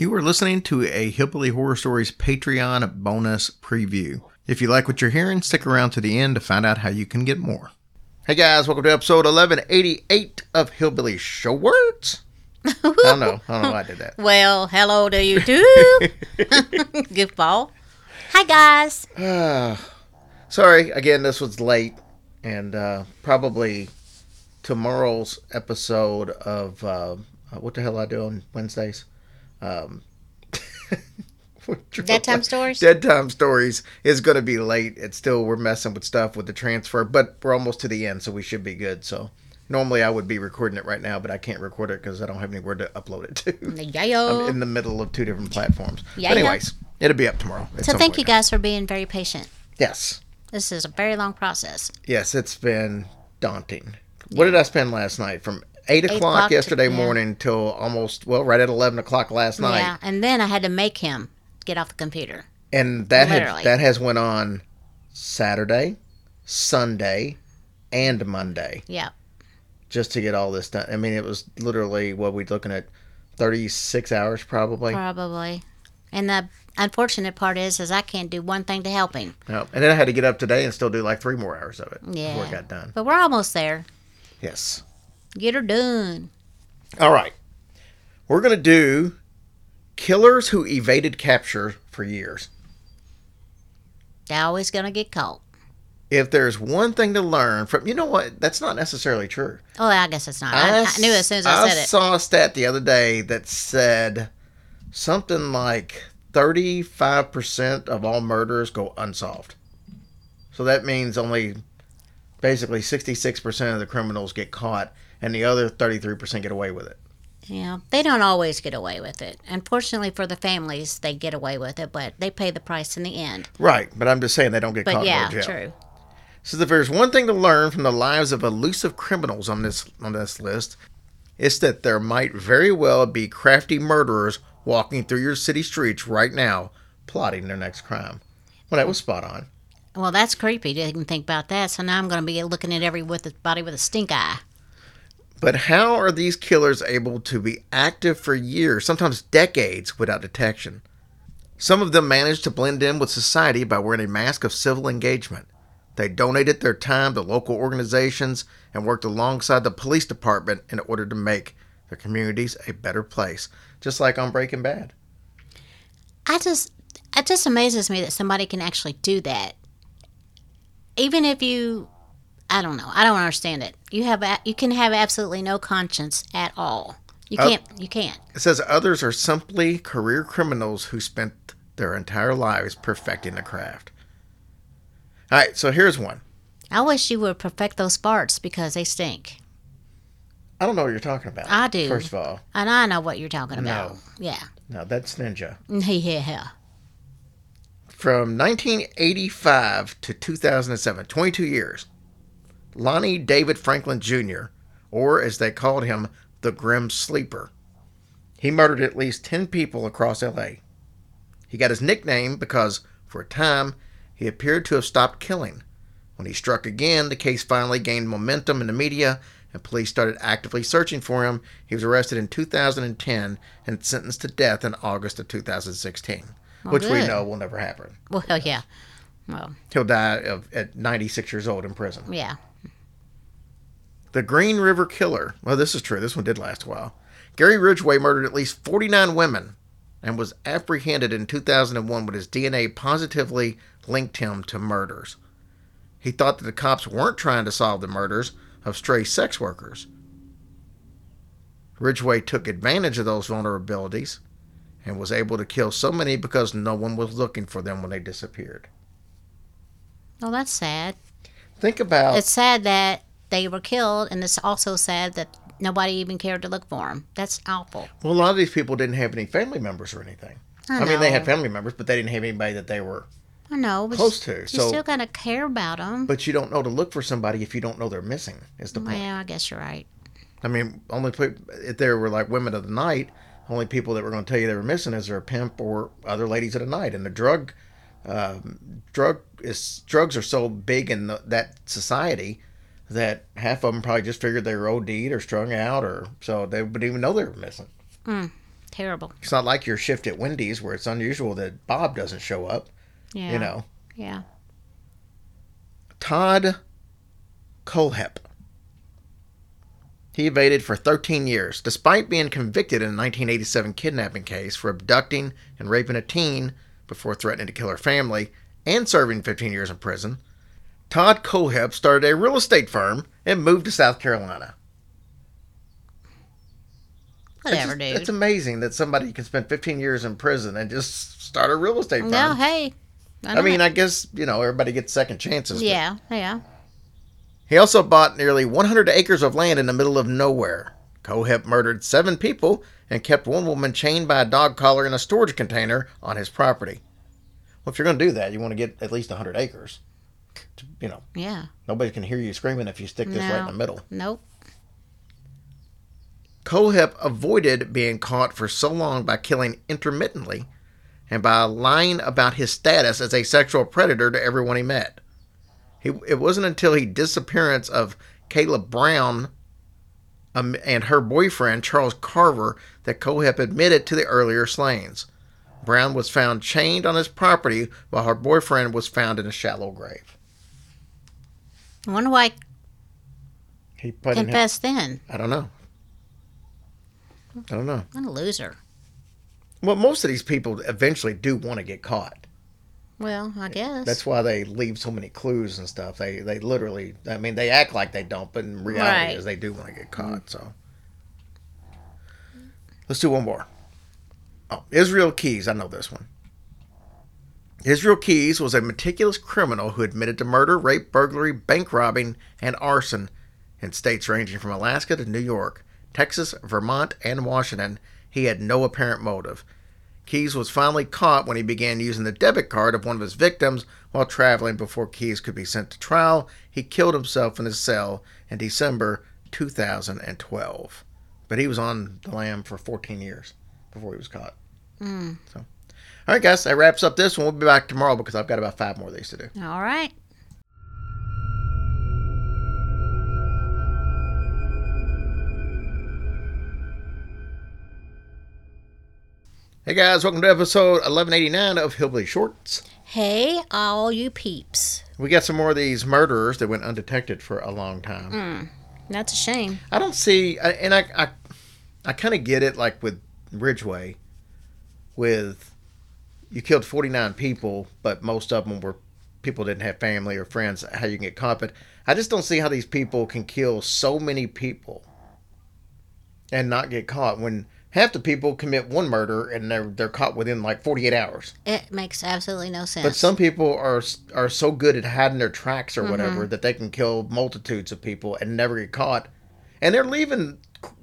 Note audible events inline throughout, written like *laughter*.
You are listening to a Hillbilly Horror Stories Patreon bonus preview. If you like what you're hearing, stick around to the end to find out how you can get more. Hey guys, welcome to episode 1188 of Hillbilly Show Words. I don't know. I don't know why I did that. *laughs* Well, hello to you too, *laughs* *laughs* goofball. Hi guys. Uh, *sighs* sorry, again, this was late, and uh, probably tomorrow's episode of uh, what the hell I do on Wednesdays? Um, *laughs* Dead time stories. Dead time stories is going to be late. It's still we're messing with stuff with the transfer, but we're almost to the end, so we should be good. So normally I would be recording it right now, but I can't record it because I don't have anywhere to upload it to. *laughs* Yeah. I'm in the middle of two different platforms. Yeah, but yeah. anyways, it'll be up tomorrow. So thank point. you guys for being very patient. Yes, This is a very long process. yes, it's been daunting. What did I spend last night? From eight o'clock, o'clock to- yesterday yeah. morning till almost well, right at eleven o'clock last night. Yeah, and then I had to make him get off the computer. and that had, that has went on Saturday, Sunday, and Monday Yeah. just to get all this done. I mean, it was literally what we looking at thirty six hours probably. Probably. And the unfortunate part is, is I can't do one thing to help him. Yep. And then I had to get up today and still do like three more hours of it Yeah. before it got done. But we're almost there. Yes. Get her done. All right. We're gonna do killers who evaded capture for years. They're always gonna get caught. If there's one thing to learn from, you know what? That's not necessarily true. Oh, I guess it's not. I, I knew as soon as I, said it. saw a stat the other day that said something like 35% of all murders go unsolved. So that means only basically 66% of the criminals get caught and the other 33% get away with it. Yeah, they don't always get away with it. Unfortunately for the families, they get away with it, but they pay the price in the end. Right, but I'm just saying they don't get But caught yeah, to jail. true. So if there's one thing to learn from the lives of elusive criminals on this on this list, it's that there might very well be crafty murderers walking through your city streets right now, plotting their next crime. Well, that was spot on. Well, that's creepy. Didn't think about that. So now I'm going to be looking at every with body with a stink eye. But how are these killers able to be active for years, sometimes decades, without detection? Some of them managed to blend in with society by wearing a mask of civil engagement. They donated their time to local organizations and worked alongside the police department in order to make their communities a better place, just like on Breaking Bad. I just, it just amazes me that somebody can actually do that. Even if you, I don't know, I don't understand it. You have, a- you can have absolutely no conscience at all. You Oh. can't, you can't. It says others are simply career criminals who spent their entire lives perfecting the craft. All right, so here's one. I wish you would perfect those farts because they stink. I don't know what you're talking about. I do. First of all, And I know what you're talking about. No. Yeah. no, that's Ninja. *laughs* Yeah. From 1985 to 2007, 22 years, Lonnie David Franklin Jr., or as they called him, the Grim Sleeper, he murdered at least 10 people across LA. He got his nickname because, for a time, he appeared to have stopped killing. When he struck again, the case finally gained momentum in the media, and police started actively searching for him. He was arrested in 2010 and sentenced to death in August of 2016, which we know will never happen. Well, *laughs* yeah. Well, He'll die of, at 96 years old in prison. yeah. The Green River Killer. Well, this is true. This one did last a while. Gary Ridgway murdered at least 49 women and was apprehended in 2001 when his DNA positively linked him to murders. He thought that the cops weren't trying to solve the murders of stray sex workers. Ridgway took advantage of those vulnerabilities and was able to kill so many because no one was looking for them when they disappeared. Well, that's sad. Think about It's sad that they were killed, and it's also sad that nobody even cared to look for them. That's awful. Well, a lot of these people didn't have any family members or anything. I, I, mean, they had family members, but they didn't have anybody that they were I know, but close to. you So, still gotta care about them. but you don't know to look for somebody if you don't know they're missing. Is the point? Well, I guess you're right. I mean, only if there were like women of the night, only people that were going to tell you they were missing is their pimp or other ladies of the night. And the drug, um, drug is drugs are so big in the, that society that half of them probably just figured they were OD'd or strung out, or so they wouldn't even know they were missing. Mm. Terrible. It's not like your shift at Wendy's where it's unusual that Bob doesn't show up. Yeah. You know, Yeah. Todd Kohlhepp. He evaded for 13 years, despite being convicted in a 1987 kidnapping case for abducting and raping a teen before threatening to kill her family and serving 15 years in prison. Todd Kohlhepp started a real estate firm and moved to South Carolina. Whatever, it's, dude. It's amazing that somebody can spend 15 years in prison and just start a real estate firm. no, hey. I mean, I guess, you know, everybody gets second chances. yeah, yeah. He also bought nearly 100 acres of land in the middle of nowhere. Kohlhepp murdered seven people and kept one woman chained by a dog collar in a storage container on his property. Well, if you're going to do that, you want to get at least 100 acres. You know, Yeah. nobody can hear you screaming if you stick this right in the middle. Nope. Kohlhepp avoided being caught for so long by killing intermittently and by lying about his status as a sexual predator to everyone he met. He, it wasn't until the disappearance of Kala Brown um, and her boyfriend, Charles Carver, that Kohlhepp admitted to the earlier slayings. Brown was found chained on his property while her boyfriend was found in a shallow grave. I wonder why He I put in, confessed then. I don't know. I don't know. What a loser. Well, most of these people eventually do want to get caught. Well, I guess. That's why they leave so many clues and stuff. They they literally, I mean, they act like they don't, but in reality, Right. is they do want to get caught. So let's do one more. Oh, Israel Keys. I know this one. Israel Keys was a meticulous criminal who admitted to murder, rape, burglary, bank robbing, and arson in states ranging from Alaska to New York, Texas, Vermont, and Washington. He had no apparent motive. Keys was finally caught when he began using the debit card of one of his victims while traveling before Keys could be sent to trial. He killed himself in his cell in December 2012. But he was on the lam for 14 years before he was caught. Mm. So, all right, guys, that wraps up this one. We'll be back tomorrow because I've got about five more of these to do. All right. Hey, guys, welcome to episode 1189 of Hillbilly Shorts. Hey, all you peeps. We got some more of these murderers that went undetected for a long time. Hmm, that's a shame. I don't see, and I, I, I kind of get it, like with Ridgway, with you killed 49 people, but most of them were people didn't have family or friends. How you can get caught, but I just don't see how these people can kill so many people and not get caught when half the people commit one murder and they're they're caught within like 48 hours. It makes absolutely no sense. But some people are are so good at hiding their tracks or whatever that they can kill multitudes of people and never get caught, and they're leaving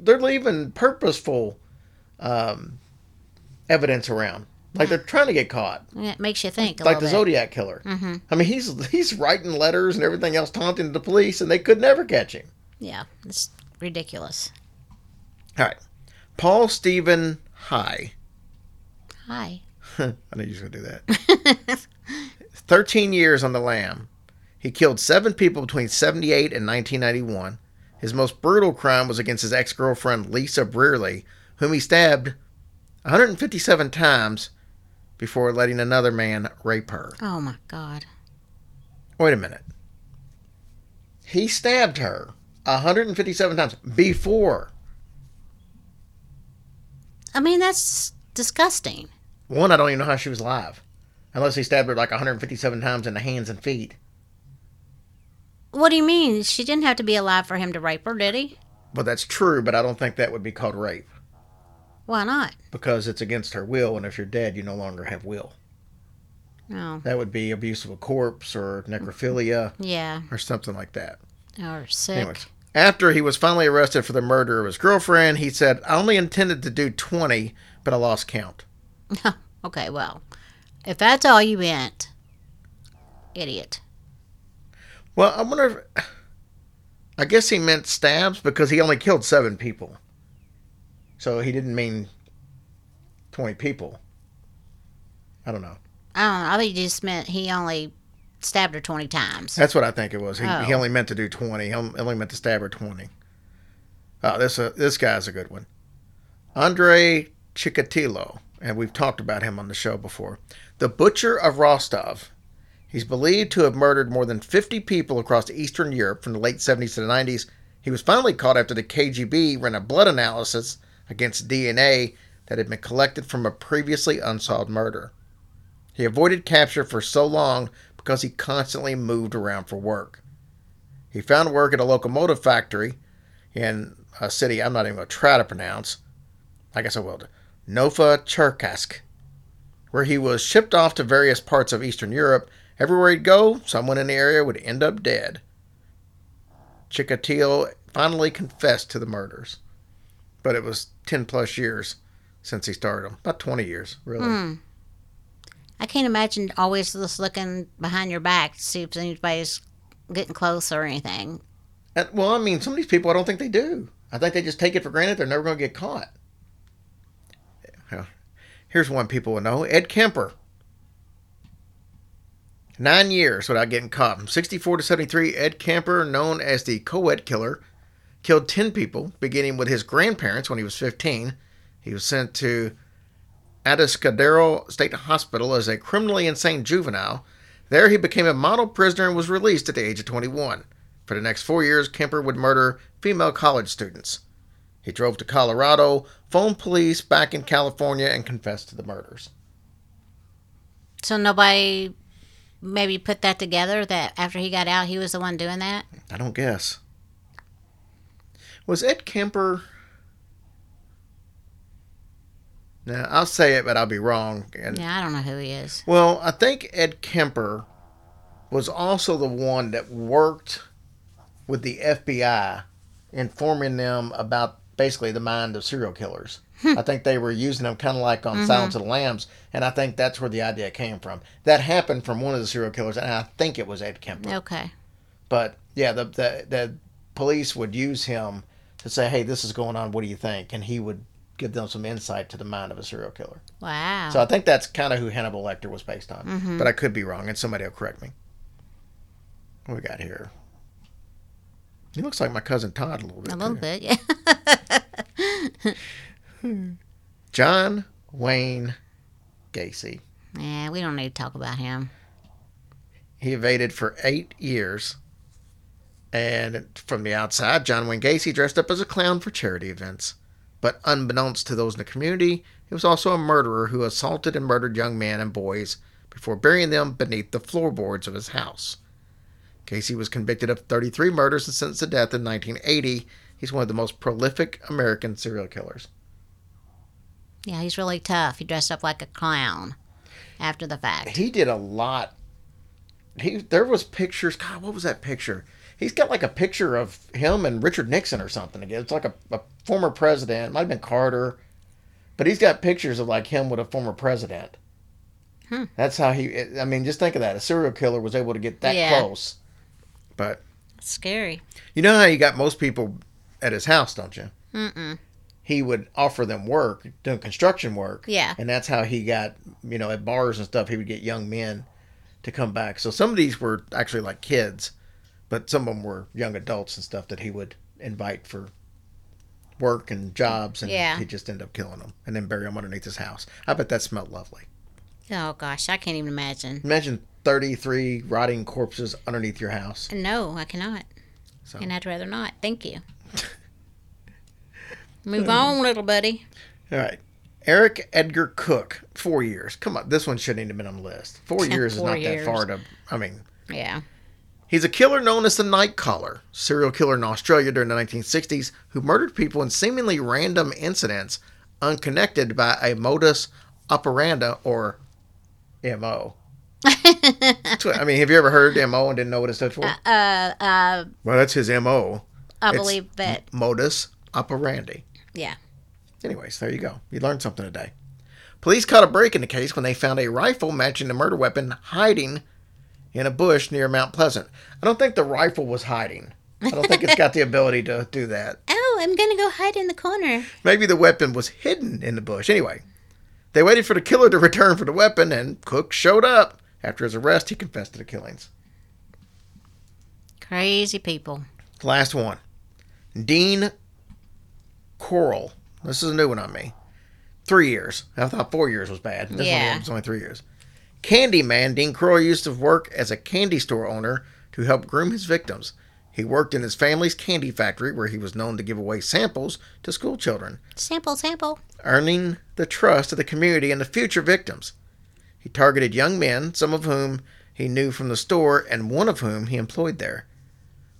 they're leaving purposeful um, evidence around, like they're trying to get caught, Yeah, it makes you think a like the bit. Zodiac killer. Mm-hmm. I mean, he's he's writing letters and everything else taunting the police, and they could never catch him. Yeah, it's ridiculous. All right, Paul Stephen High. Hi. *laughs* I knew you were going to do that. *laughs* 13 years on the lam. He killed seven people between 78 and 1991. His most brutal crime was against his ex girlfriend, Lisa Brearley, whom he stabbed 157 times before letting another man rape her. Oh my God. Wait a minute. He stabbed her 157 times before. I mean, that's disgusting. One, I don't even know how she was alive. Unless he stabbed her like 157 times in the hands and feet. What do you mean? She didn't have to be alive for him to rape her, did he? Well, that's true, but I don't think that would be called rape Why not? because it's against her will, and if you're dead, you no longer have will. Oh, That would be abuse of a corpse or necrophilia yeah. or something like that. Or sick. Anyways, after he was finally arrested for the murder of his girlfriend, he said, I only intended to do 20, but I lost count. *laughs* okay, well, if that's all you meant, idiot. Well, I wonder if. I guess he meant stabs because he only killed seven people. So he didn't mean 20 people. I don't know. I don't know. I think he just meant he only stabbed her 20 times. That's what I think it was. He, he Oh. only meant to do 20. He only meant to stab her 20. Oh, this uh, this guy's a good one. Andre Chikatilo, and we've talked about him on the show before. The Butcher of Rostov. He's believed to have murdered more than 50 people across Eastern Europe from the late 70s to the 90s. He was finally caught after the KGB ran a blood analysis against DNA that had been collected from a previously unsolved murder. He avoided capture for so long because he constantly moved around for work. He found work at a locomotive factory in a city I'm not even going to try to pronounce. I guess I will. Novocherkassk, where he was shipped off to various parts of Eastern Europe. Everywhere he'd go, someone in the area would end up dead. Chikatilo finally confessed to the murders, but it was 10 plus years since he started them. About 20 years, really. Hmm. I can't imagine always just looking behind your back to see if anybody's getting close or anything. And, well, I mean, some of these people, I don't think they do. I think they just take it for granted they're never going to get caught. Here's one people will know Ed Kemper. Nine years without getting caught. From 64 to 73, Ed Kemper, known as the Coed Killer, killed 10 people, beginning with his grandparents when he was 15. He was sent to Atascadero State Hospital as a criminally insane juvenile. There, he became a model prisoner and was released at the age of 21. For the next four years, Kemper would murder female college students. He drove to Colorado, phoned police back in California, and confessed to the murders. So nobody maybe put that together that after he got out, he was the one doing that. I don't guess. Was Ed Kemper. Now, I'll say it, but I'll be wrong. And Yeah, I don't know who he is. Well, I think Ed Kemper was also the one that worked with the FBI, informing them about basically the mind of serial killers. Hmm. I think they were using them kind of like on mm-hmm. Silence of the Lambs, and I think that's where the idea came from. That happened from one of the serial killers, and I think it was Ed Kemper. Okay. But yeah, the, the the police would use him to say, "Hey, this is going on. What do you think?" And he would give them some insight to the mind of a serial killer. Wow. So I think that's kind of who Hannibal Lecter was based on. Mm-hmm. But I could be wrong, and somebody will correct me. What we got here? He looks like my cousin Todd a little bit. a little too. bit, yeah. *laughs* John Wayne Gacy. yeah, we don't need to talk about him. He evaded for eight years. And from the outside, John Wayne Gacy dressed up as a clown for charity events. But unbeknownst to those in the community, he was also a murderer who assaulted and murdered young men and boys before burying them beneath the floorboards of his house. Gacy was convicted of 33 murders and sentenced to death in 1980. He's one of the most prolific American serial killers. Yeah, he's really tough. He dressed up like a clown after the fact. he did a lot. He there was pictures. God, what was that picture? He's got like a picture of him and Richard Nixon or something. Again, it's like a, a former president. Might have been Carter, but he's got pictures of like him with a former president. Hmm. That's how he. I mean, just think of that. A serial killer was able to get that Yeah. close. But Scary. you know how you got most people at his house, don't you? Mm-mm. He would offer them work, doing construction work. Yeah. And that's how he got, you know, at bars and stuff, he would get young men to come back. So some of these were actually like kids, but some of them were young adults and stuff that he would invite for work and jobs, and Yeah. he'd just end up killing them and then bury them underneath his house. I bet that smelled lovely. Oh gosh, I can't even imagine. Imagine 33 rotting corpses underneath your house. No, I cannot. So. And I'd rather not. Thank you. *laughs* Move on, little buddy. All right. Eric Edgar Cook, four years. Come on, this one shouldn't even have been on the list. Four *laughs* years is not years. that far to. I mean, Yeah. He's a killer known as the Night Caller, serial killer in Australia during the 1960s who murdered people in seemingly random incidents unconnected by a modus operandi or MO. *laughs* I mean, have you ever heard MO and didn't know what it stood for? Uh, uh, well, that's his MO. I It's believe that. Modus operandi. Yeah. Anyways, there you go. You learned something today. Police caught a break in the case when they found a rifle matching the murder weapon hiding in a bush near Mount Pleasant. I don't think the rifle was hiding. I don't think it's got the *laughs* ability to do that. Oh, I'm gonna go hide in the corner. Maybe the weapon was hidden in the bush. Anyway, they waited for the killer to return for the weapon, and Cooke showed up. After his arrest, he confessed to the killings. Crazy people. Last one. Dean Corll. This is a new one on me. three years. I thought four years was bad. This Yeah. one was only three years. Candyman, Dean Corll used to work as a candy store owner to help groom his victims. He worked in his family's candy factory where he was known to give away samples to school children, Sample, sample. earning the trust of the community and the future victims. He targeted young men, some of whom he knew from the store and one of whom he employed there.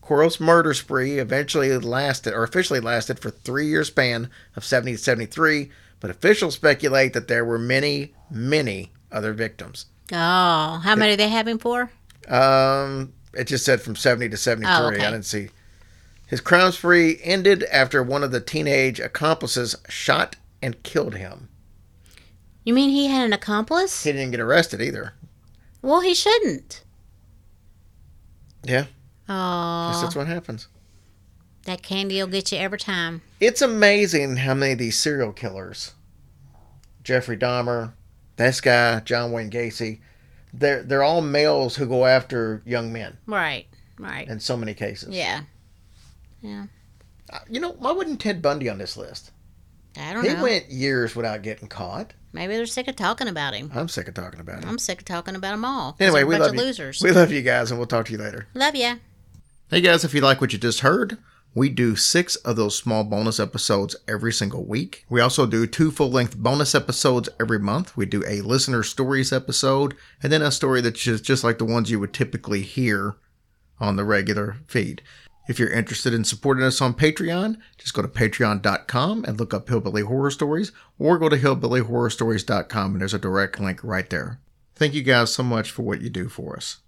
Corll's murder spree eventually lasted, or officially lasted, for three year span of 70 to 73, but officials speculate that there were many, many other victims. Oh, how many they have him for? Um, it just said from 70 to 73. Oh, okay. I didn't see. His crime spree ended after one of the teenage accomplices shot and killed him. You mean he had an accomplice? He didn't get arrested either. Well, he shouldn't. Yeah, guess Oh, that's what happens. that candy will get you every time. It's amazing how many of these serial killers, Jeffrey Dahmer, this guy, John Wayne Gacy, they're they're all males who go after young men Right, right. in so many cases. Yeah. Yeah. Uh, You know, why wouldn't Ted Bundy on this list? I don't He know. He went years without getting caught. Maybe they're sick of talking about him. I'm sick of talking about him. I'm sick of talking about them all. Anyway, they're a we bunch love of you. losers. We love you guys, and we'll talk to you later. Love ya. Hey guys, if you like what you just heard, we do six of those small bonus episodes every single week. We also do two full length bonus episodes every month. We do a listener stories episode and then a story that's just, just like the ones you would typically hear on the regular feed. If you're interested in supporting us on Patreon, just go to patreon.com and look up Hillbilly Horror Stories or go to hillbillyhorrorstories.com and there's a direct link right there. Thank you guys so much for what you do for us.